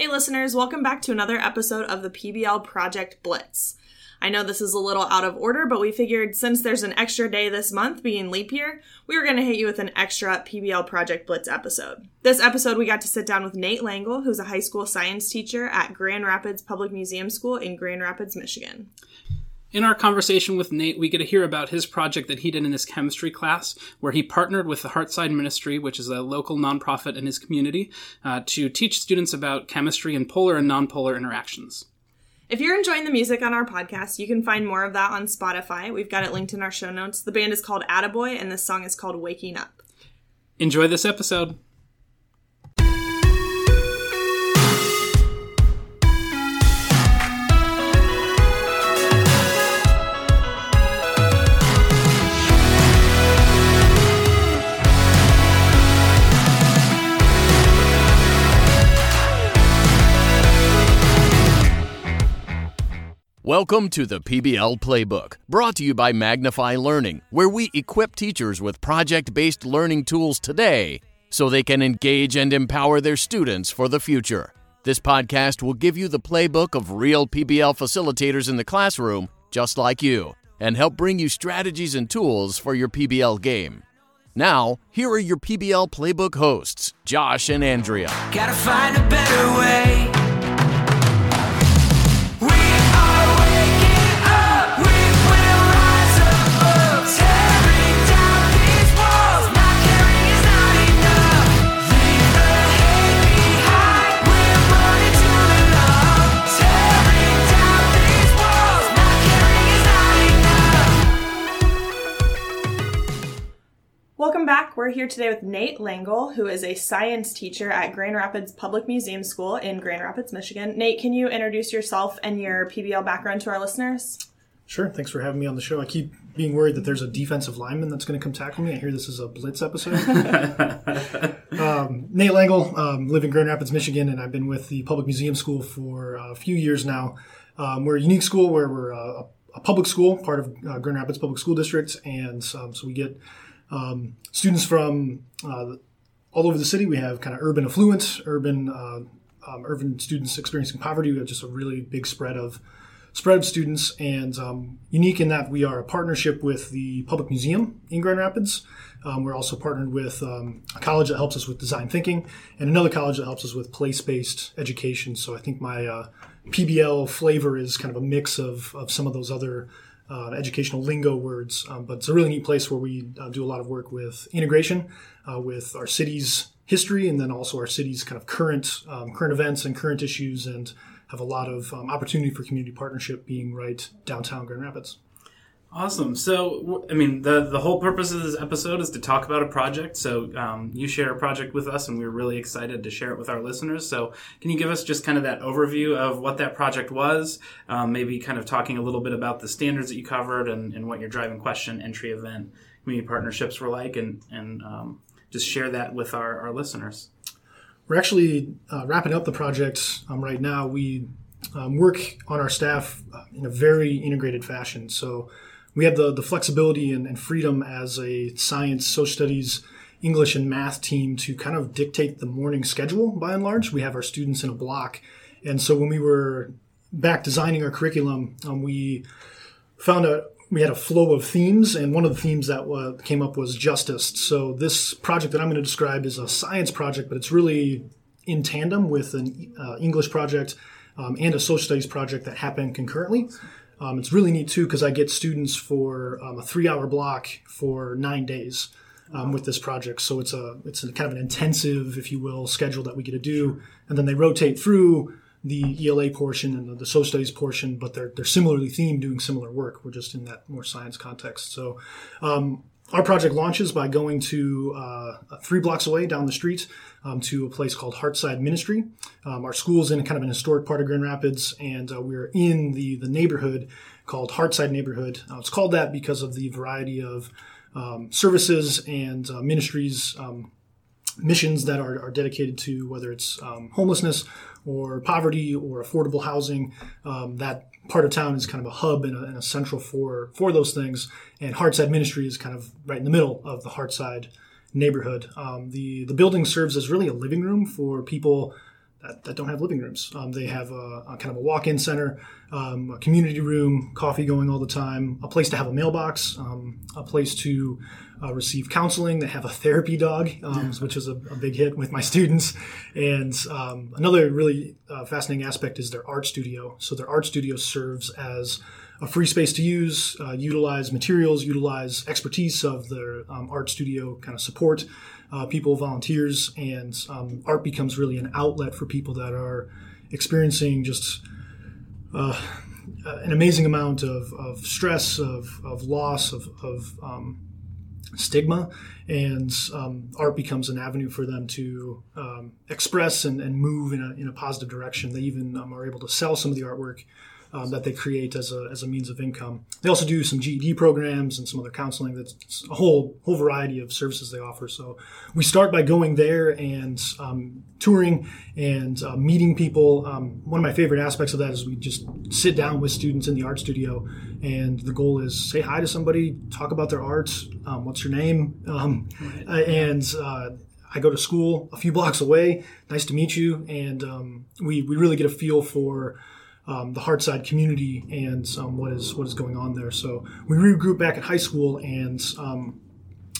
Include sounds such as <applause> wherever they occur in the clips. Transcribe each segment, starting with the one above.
Hey, listeners, welcome back to another episode of the PBL Project Blitz. I know this is a little out of order, but we figured since there's an extra day this month being leap year, we were going to hit you with an extra PBL Project Blitz episode. This episode, we got to sit down with Nate Langel, who's a high school science teacher at Grand Rapids Public Museum School in Grand Rapids, Michigan. In our conversation with Nate, we get to hear about his project that he did in his chemistry class, where he partnered with the Heartside Ministry, which is a local nonprofit in his community, uh, to teach students about chemistry and polar and nonpolar interactions. If you're enjoying the music on our podcast, you can find more of that on Spotify. We've got it linked in our show notes. The band is called Attaboy, and this song is called Waking Up. Enjoy this episode. Welcome to the PBL Playbook, brought to you by Magnify Learning, where we equip teachers with project based learning tools today so they can engage and empower their students for the future. This podcast will give you the playbook of real PBL facilitators in the classroom, just like you, and help bring you strategies and tools for your PBL game. Now, here are your PBL Playbook hosts, Josh and Andrea. Gotta find a better way. We're here today with Nate Langel, who is a science teacher at Grand Rapids Public Museum School in Grand Rapids, Michigan. Nate, can you introduce yourself and your PBL background to our listeners? Sure. Thanks for having me on the show. I keep being worried that there's a defensive lineman that's going to come tackle me. I hear this is a blitz episode. <laughs> um, Nate Langel, um, live in Grand Rapids, Michigan, and I've been with the Public Museum School for a few years now. Um, we're a unique school where we're a, a public school, part of uh, Grand Rapids Public School District, and um, so we get um, students from uh, all over the city. We have kind of urban affluent, urban uh, um, urban students experiencing poverty. We have just a really big spread of spread of students, and um, unique in that we are a partnership with the Public Museum in Grand Rapids. Um, we're also partnered with um, a college that helps us with design thinking, and another college that helps us with place-based education. So I think my uh, PBL flavor is kind of a mix of, of some of those other uh, educational lingo words. Um, but it's a really neat place where we uh, do a lot of work with integration uh, with our city's history and then also our city's kind of current um, current events and current issues and have a lot of um, opportunity for community partnership being right downtown Grand Rapids. Awesome. So, I mean, the the whole purpose of this episode is to talk about a project. So, um, you share a project with us, and we're really excited to share it with our listeners. So, can you give us just kind of that overview of what that project was? Um, maybe kind of talking a little bit about the standards that you covered and, and what your driving question, entry event, community partnerships were like, and and um, just share that with our, our listeners. We're actually uh, wrapping up the project um, right now. We um, work on our staff uh, in a very integrated fashion. So we have the, the flexibility and, and, freedom as a science, social studies, English, and math team to kind of dictate the morning schedule by and large. We have our students in a block. And so when we were back designing our curriculum, um, we found a we had a flow of themes, and one of the themes that uh, came up was justice. So this project that I'm going to describe is a science project, but it's really in tandem with an uh, English project um, and a social studies project that happen concurrently. Um, it's really neat too because I get students for um, a three-hour block for nine days um, with this project. So it's a it's a kind of an intensive, if you will, schedule that we get to do, and then they rotate through the ELA portion and the, the social studies portion, but they're they're similarly themed, doing similar work. We're just in that more science context. So. Um, our project launches by going to uh, three blocks away down the street um, to a place called Heartside Ministry. Um, our school is in kind of an historic part of Grand Rapids, and uh, we're in the, the neighborhood called Heartside Neighborhood. Uh, it's called that because of the variety of um, services and uh, ministries, um, missions that are, are, dedicated to whether it's um, homelessness or poverty or affordable housing. Um, that part of town is kind of a hub and a, and a, central for for those things. And Heartside Ministry is kind of right in the middle of the Heartside neighborhood. Um, the the building serves as really a living room for people that, that don't have living rooms. Um, they have a, a kind of a walk-in center, um, a community room, coffee going all the time, a place to have a mailbox, um, a place to uh, receive counseling. They have a therapy dog, um, which is a, a big hit with my <laughs> students. And um, another really uh, fascinating aspect is their art studio. So their art studio serves as a free space to use, uh, utilize materials, utilize expertise of their um, art studio kind of support uh, people, volunteers, and um, art becomes really an outlet for people that are experiencing just uh, an amazing amount of, of stress, of, of loss, of, of um, stigma, and um, art becomes an avenue for them to um, express and, and move in a, in a positive direction. They even um, are able to sell some of the artwork um, that they create as a, as a means of income. They also do some GED programs and some other counseling. That's a whole whole variety of services they offer. So we start by going there and um, touring and uh, meeting people. Um, one of my favorite aspects of that is we just sit down with students in the art studio, and the goal is say hi to somebody, talk about their art. Um, what's your name? Um, uh, and uh, I go to school a few <laughs> blocks away. Nice to meet you. And um, we, we really get a feel for um, the Heartside community and um, what is what is going on there. So we regroup back at high school, and um,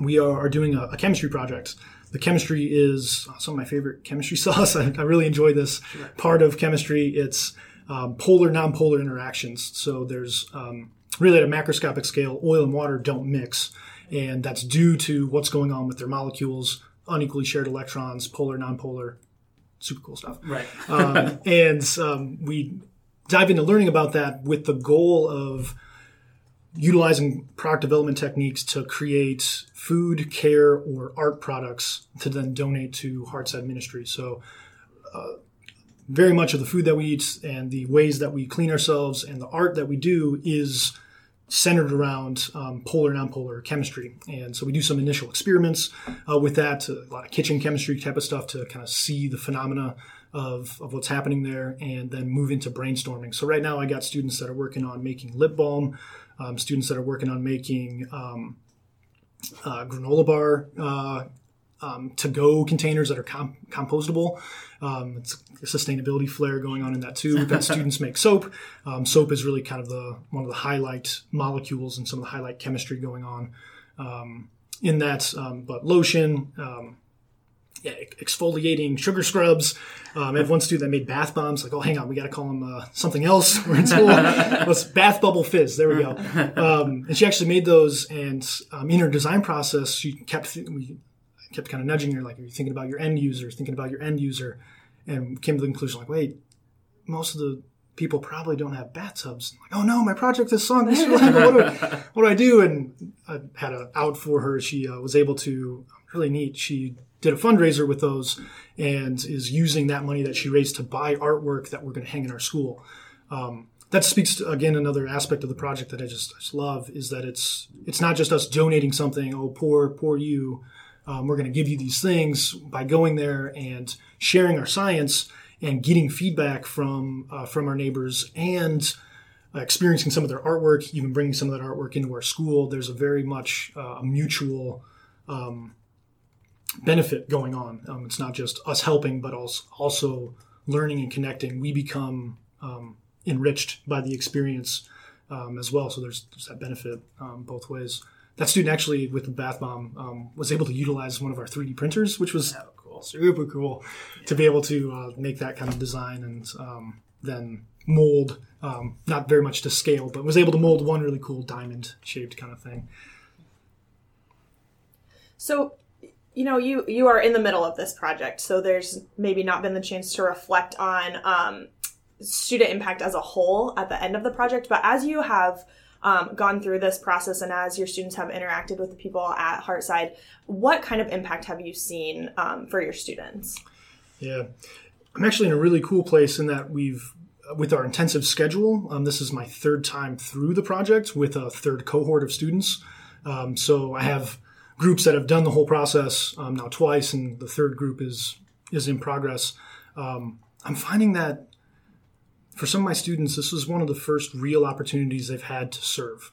we are, are doing a, a, chemistry project. The chemistry is some of my favorite chemistry <laughs> sauce. I, I really enjoy this sure. part of chemistry. It's um, polar nonpolar interactions. So there's um, really at a macroscopic scale, oil and water don't mix, and that's due to what's going on with their molecules, unequally shared electrons, polar nonpolar super cool stuff. Right. um, <laughs> and um, we dive into learning about that with the goal of utilizing product development techniques to create food, care, or art products to then donate to Heartside Ministry. So, uh, very much of the food that we eat and the ways that we clean ourselves and the art that we do is centered around um, polar nonpolar chemistry. And so we do some initial experiments uh, with that, a lot of kitchen chemistry type of stuff to kind of see the phenomena of, of what's happening there and then move into brainstorming. So right now I got students that are working on making lip balm, um, students that are working on making um, uh, granola bar uh, um, to-go containers that are com- compostable. Um, it's a sustainability flair going on in that too. We've got <laughs> students make soap. Um, soap is really kind of the one of the highlight molecules and some of the highlight chemistry going on um, in that. but lotion, yeah, exfoliating sugar scrubs. Um, I have one student that made bath bombs. Like, oh, hang on, we got to call them uh, something else. We're in school. <laughs> Let's bath bubble fizz. There we go. Um, and she actually made those, and um, in her design process, she kept we kept kind of nudging her, like, are you thinking about your end user? Thinking about your end user, and came to the conclusion, like, wait, most of the people probably don't have bathtubs. Like, oh no, my project is sunk. What, what, do, what do I do? And I had a out for her. She uh, was able to really neat. She did a fundraiser with those and is using that money that she raised to buy artwork that we're going to hang in our school. Um, that speaks to, again another aspect of the project that I just, I just, love is that it's it's not just us donating something. Oh, poor poor you. Um, we're going to give you these things by going there and sharing our science and getting feedback from uh, from our neighbors and uh, experiencing some of their artwork, even bringing some of that artwork into our school. There's a very much uh, a mutual um, benefit going on. Um, it's not just us helping, but also, also learning and connecting. We become um, enriched by the experience um, as well. So there's, there's that benefit um, both ways. That student actually, with the bath bomb, um, was able to utilize one of our 3D printers, which was oh, cool. super cool yeah. to be able to uh, make that kind of design and um, then mold, not very much to scale, but was able to mold one really cool diamond shaped kind of thing. So you know you you are in the middle of this project so there's maybe not been the chance to reflect on um, student impact as a whole at the end of the project but as you have um, gone through this process and as your students have interacted with the people at heartside what kind of impact have you seen um, for your students? Yeah, I'm actually in a really cool place in that we've, with our intensive schedule, um, this is my third time through the project with a third cohort of students. Um, so I have groups that have done the whole process um, now twice, and the third group is is in progress. Um, I'm finding that for some of my students, this is one of the first real opportunities they've had to serve,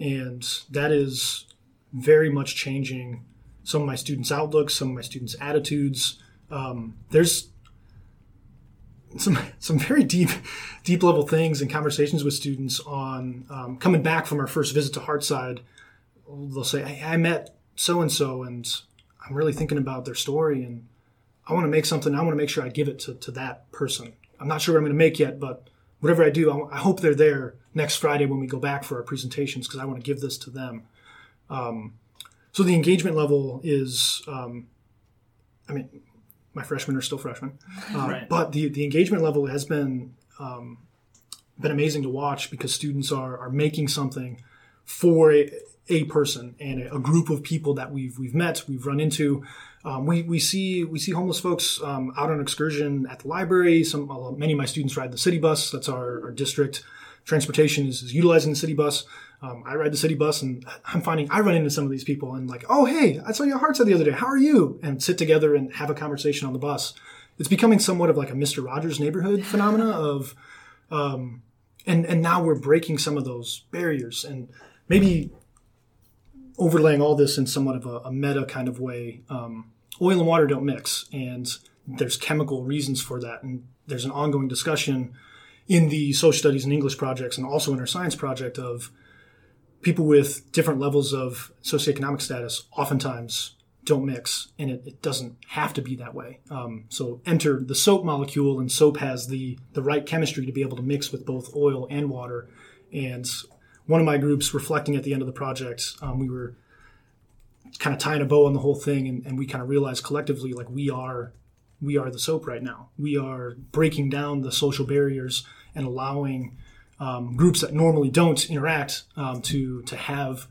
and that is very much changing some of my students' outlooks, some of my students' attitudes. Um, there's some some very deep deep level things and conversations with students on um, coming back from our first visit to Heartside. They'll say, "I met so and so, and I'm really thinking about their story, and I want to make something. I want to make sure I give it to, to that person. I'm not sure what I'm going to make yet, but whatever I do, I, I hope they're there next Friday when we go back for our presentations because I want to give this to them." Um, so the engagement level is, um, I mean, my freshmen are still freshmen, uh, <laughs> Right. but the the engagement level has been um, been amazing to watch because students are are making something for a, a person and a, group of people that we've we've met, we've run into. Um, we, we see we see homeless folks um, out on excursion at the library. Some uh, many of my students ride the city bus. That's our, our district transportation is, is utilizing the city bus. Um, I ride the city bus, and I'm finding I run into some of these people and like, oh hey, I saw you at Heartside the other day. How are you? And sit together and have a conversation on the bus. It's becoming somewhat of like a Mister Rogers neighborhood phenomena <laughs> of, um, and and now we're breaking some of those barriers and maybe overlaying all this in somewhat of a, a meta kind of way. Um, oil and water don't mix, and there's chemical reasons for that, and there's an ongoing discussion in the social studies and English projects, and also in our science project of people with different levels of socioeconomic status oftentimes don't mix, and it, it doesn't have to be that way. Um, so enter the soap molecule, and soap has the the right chemistry to be able to mix with both oil and water. And one of my groups reflecting at the end of the project, um, we were kind of tying a bow on the whole thing, and, and we kind of realized collectively, like we are we are the soap right now. We are breaking down the social barriers and allowing um, groups that normally don't interact um, to to have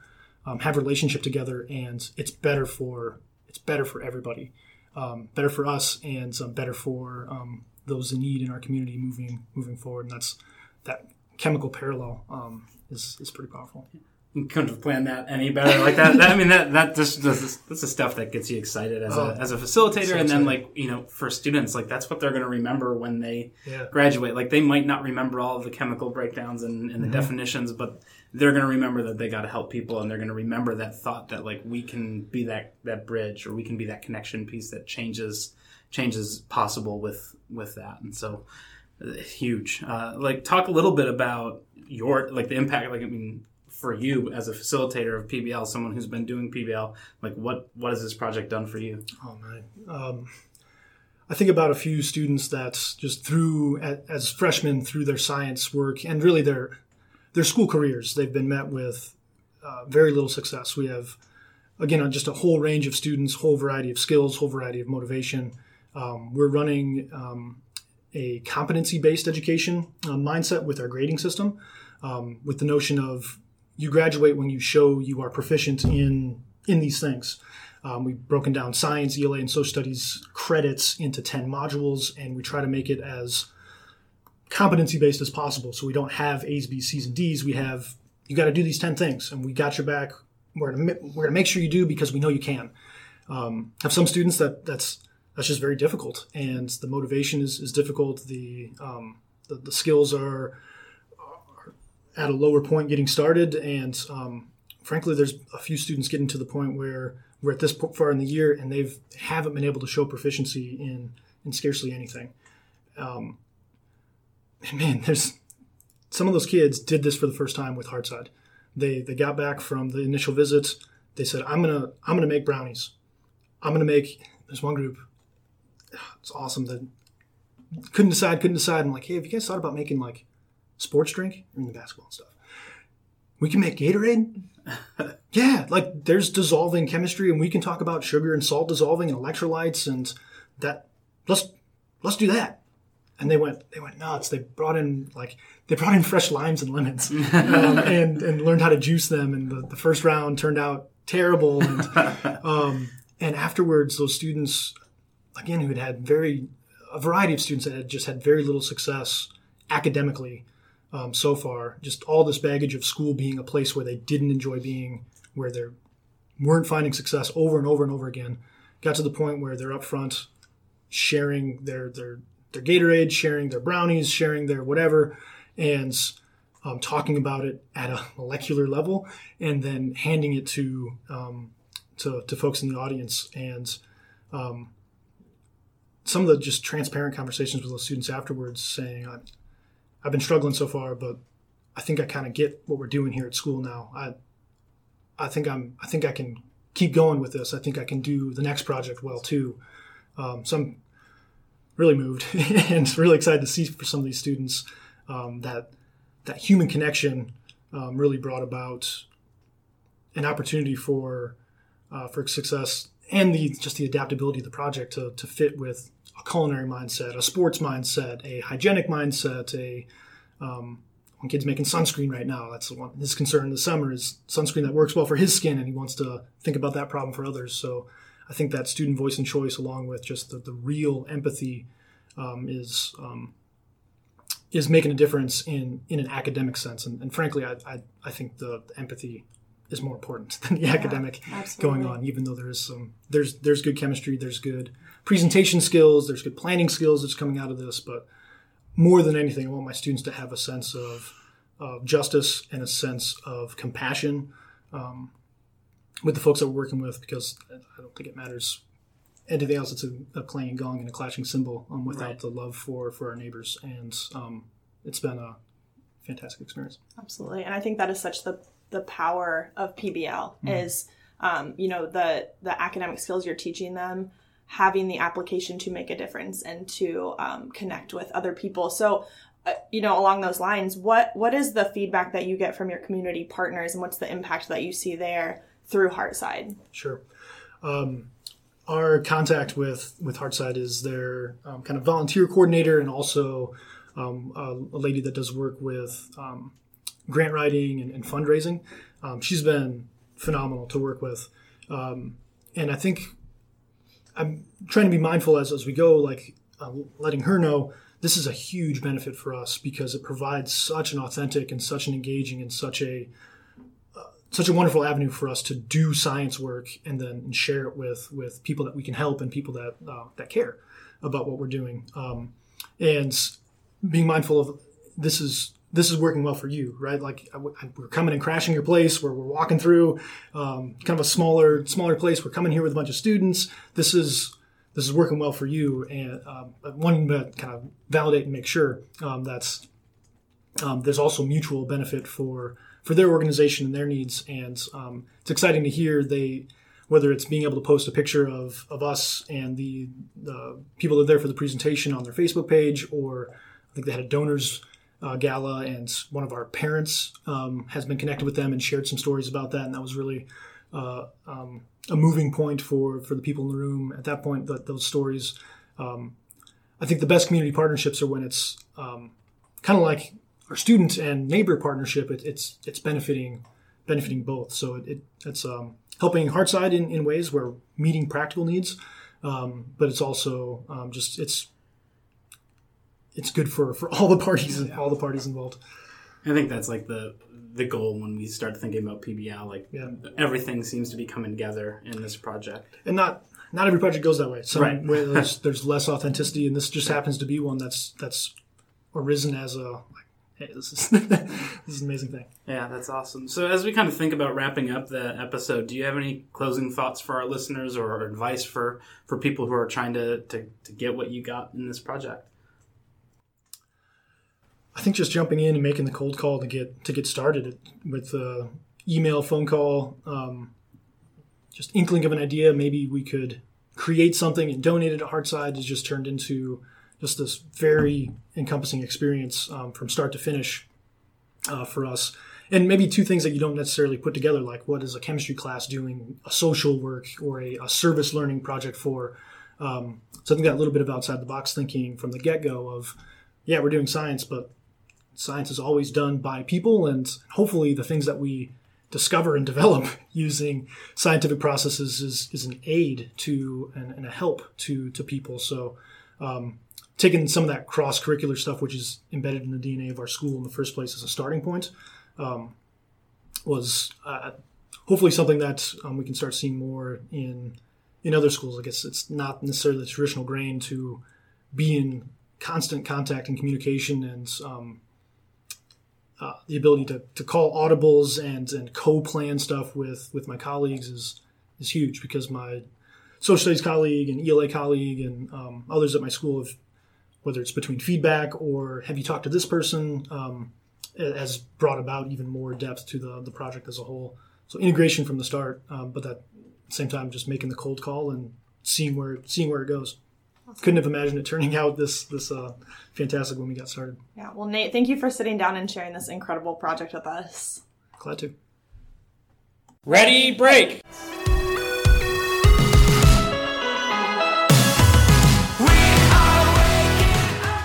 um, have relationship together, and it's better for it's better for everybody, um, better for us, and um, better for those in need in our community moving moving forward. And that's that chemical parallel um, is is pretty powerful. You couldn't have planned that any better. Like that, that I mean, that that just that's, that's the stuff that gets you excited as Oh, a as a facilitator, so and then like you know, for students, like that's what they're going to remember when they Yeah. graduate. Like they might not remember all of the chemical breakdowns and, and the Mm-hmm. definitions, but they're going to remember that they got to help people, and they're going to remember that thought that like we can be that that bridge, or we can be that connection piece that changes changes possible with with that, and so huge. Uh, like talk a little bit about your like the impact. Like I mean, for you as a facilitator of PBL, someone who's been doing PBL, like what what has this project done for you? Oh man. Um, I think about a few students that just through as freshmen through their science work and really their their school careers, they've been met with uh, very little success. We have again on just a whole range of students, whole variety of skills, whole variety of motivation. Um, we're running um, a competency based education uh, mindset with our grading system, um, with the notion of you graduate when you show you are proficient in in these things. Um, we've broken down science, ELA, and social studies credits into 10 modules, and we try to make it as competency based as possible. So we don't have A's, B's, C's, and D's. We have, you got to do these 10 things, and we got your back. We're going to make sure you do because we know you can. Um, have some students that that's that's just very difficult, and the motivation is, is difficult. The, um, the the skills are, are at a lower point getting started, and um, frankly, there's a few students getting to the point where we're at this far in the year and they've haven't been able to show proficiency in in scarcely anything. Um, man, there's some of those kids did this for the first time with Heartside. They they got back from the initial visit. They said, "I'm gonna I'm gonna make brownies. I'm gonna make." There's one group. It's awesome that couldn't decide, couldn't decide. I'm like, hey, have you guys thought about making like sports drink in the basketball and stuff? We can make Gatorade. <laughs> Yeah, like there's dissolving chemistry, and we can talk about sugar and salt dissolving and electrolytes, and that. Let's let's do that. And they went they went nuts. They brought in like they brought in fresh limes and lemons, <laughs> um, and and learned how to juice them. And the, the first round turned out terrible. And <laughs> um, and afterwards, those students, again, who had had very a variety of students that had just had very little success academically um, so far. Just all this baggage of school being a place where they didn't enjoy being, where they weren't finding success over and over and over again, got to the point where they're up front sharing their their their Gatorade, sharing their brownies, sharing their whatever, and um, talking about it at a <laughs> molecular level, and then handing it to um, to, to folks in the audience and um, some of the just transparent conversations with those students afterwards, saying, I, "I've been struggling so far, but I think I kind of get what we're doing here at school now. I I think I'm I think I can keep going with this. I think I can do the next project well too. Um, so I'm really moved <laughs> and really excited to see for some of these students um, that that human connection um, really brought about an opportunity for uh, for success and the just the adaptability of the project to, to fit with a culinary mindset, a sports mindset, a hygienic mindset, a um, one kid's making sunscreen right now. That's the one his concern this summer is sunscreen that works well for his skin, and he wants to think about that problem for others. So I think that student voice and choice, along with just the, the real empathy, um, is um, is making a difference in in an academic sense. And, and frankly, I, I, I think the, the empathy is more important <laughs> than the yeah, academic absolutely. going on. Even though there is some there's there's good chemistry, there's good presentation skills, there's good planning skills that's coming out of this, but more than anything, I want my students to have a sense of, of justice and a sense of compassion um, with the folks that we're working with because I don't think it matters anything else. It's a, a clanging gong and a clashing cymbal um, without Right. the love for, for our neighbors. And um, it's been a fantastic experience. Absolutely, and I think that is such the the power of PBL is um, you know the the academic skills you're teaching them, having the application to make a difference and to um, connect with other people. So. Uh, you know, along those lines, what what is the feedback that you get from your community partners, and what's the impact that you see there through Heartside? Sure. Um, our contact with with Heartside is their um, kind of volunteer coordinator and also um, a, lady that does work with um, grant writing and, and fundraising. Um, she's been phenomenal to work with, and I think I'm trying to be mindful as as we go, like uh, letting her know this is a huge benefit for us because it provides such an authentic and such an engaging and such a such a wonderful avenue for us to do science work and then share it with with people that we can help and people that uh, that care about what we're doing. Um, and being mindful of this is this is working well for you right? Like we're coming and crashing your place where we're walking through um, kind of a smaller smaller place. We're coming here with a bunch of students. This is this is working well for you. And um, wanting to kind of validate and make sure um, that's um, there's also mutual benefit for for their organization and their needs. And um, it's exciting to hear they whether it's being able to post a picture of, of us and the, the people that are there for the presentation on their Facebook page, or I think they had a donors uh, gala, and one of our parents um, has been connected with them and shared some stories about that, and that was really uh, um, a moving point for for the people in the room at that point. That those stories. Um, I think the best community partnerships are when it's um, kind of like our student and neighbor partnership. It, it's it's benefiting benefiting both. So it, it it's um, helping Heartside in, in ways where meeting practical needs, um, but it's also just it's it's good for, for all the parties and all the parties involved. I think that's like the the goal when we start thinking about PBL. Like Yeah. everything seems to be coming together in this project. and not not every project goes that way. Some Right. where <laughs> there's, there's less authenticity, and this just happens to be one that's that's arisen as a like, hey, this is <laughs> this is an amazing thing. Yeah, that's awesome. So as we kind of think about wrapping up the episode, do you have any closing thoughts for our listeners or advice for for people who are trying to to, to get what you got in this project? I think just jumping in and making the cold call to get to get started with uh, email, phone call, um, just inkling of an idea. Maybe we could create something and donate it at Heartside has just turned into just this very encompassing experience um, from start to finish uh, for us. And maybe two things that you don't necessarily put together, like what is a chemistry class doing, a social work, or a, a service learning project for. Um, so I think that little bit of outside the box thinking from the get go of, yeah, we're doing science, but science is always done by people, and hopefully the things that we discover and <laughs> develop using scientific processes is, is an aid to and, and a help to to people. So um, taking some of that cross curricular stuff, which is embedded in the DNA of our school in the first place, as a starting point, um, was uh, hopefully something that um, we can start seeing more in in other schools. I guess it's not necessarily the traditional grain to be in constant contact and communication and um, uh, the ability to, to call audibles and, and co-plan stuff with, with my colleagues is is huge because my social studies colleague and ELA colleague and um, others at my school have, whether it's between feedback or have you talked to this person, um, has brought about even more depth to the, the project as a whole. So integration from the start, um, but at the same time, just making the cold call and seeing where seeing where it goes. Couldn't have imagined it turning out this this uh, fantastic when we got started. Yeah. Well, Nate, thank you for sitting down and sharing this incredible project with us. Glad to. Ready, break.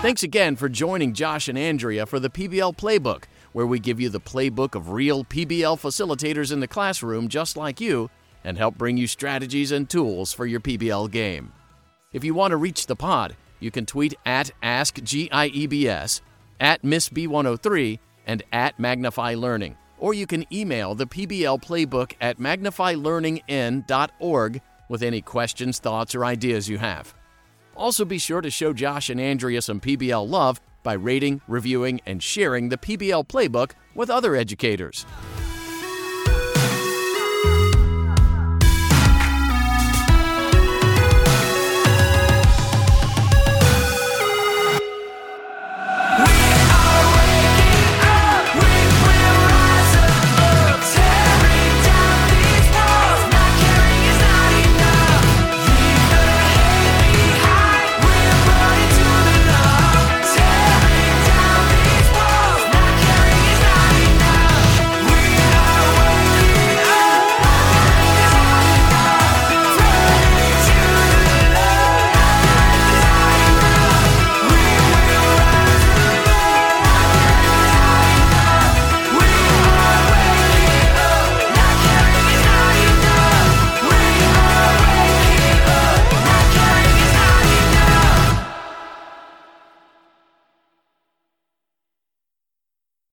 Thanks again for joining Josh and Andrea for the PBL Playbook, where we give you the playbook of real PBL facilitators in the classroom just like you and help bring you strategies and tools for your PBL game. If you want to reach the pod, you can tweet at AskGIEBS, at MissB103, and at Magnify Learning. Or you can email the PBL Playbook at magnifylearningin.org with any questions, thoughts, or ideas you have. Also, be sure to show Josh and Andrea some PBL love by rating, reviewing, and sharing the PBL playbook with other educators.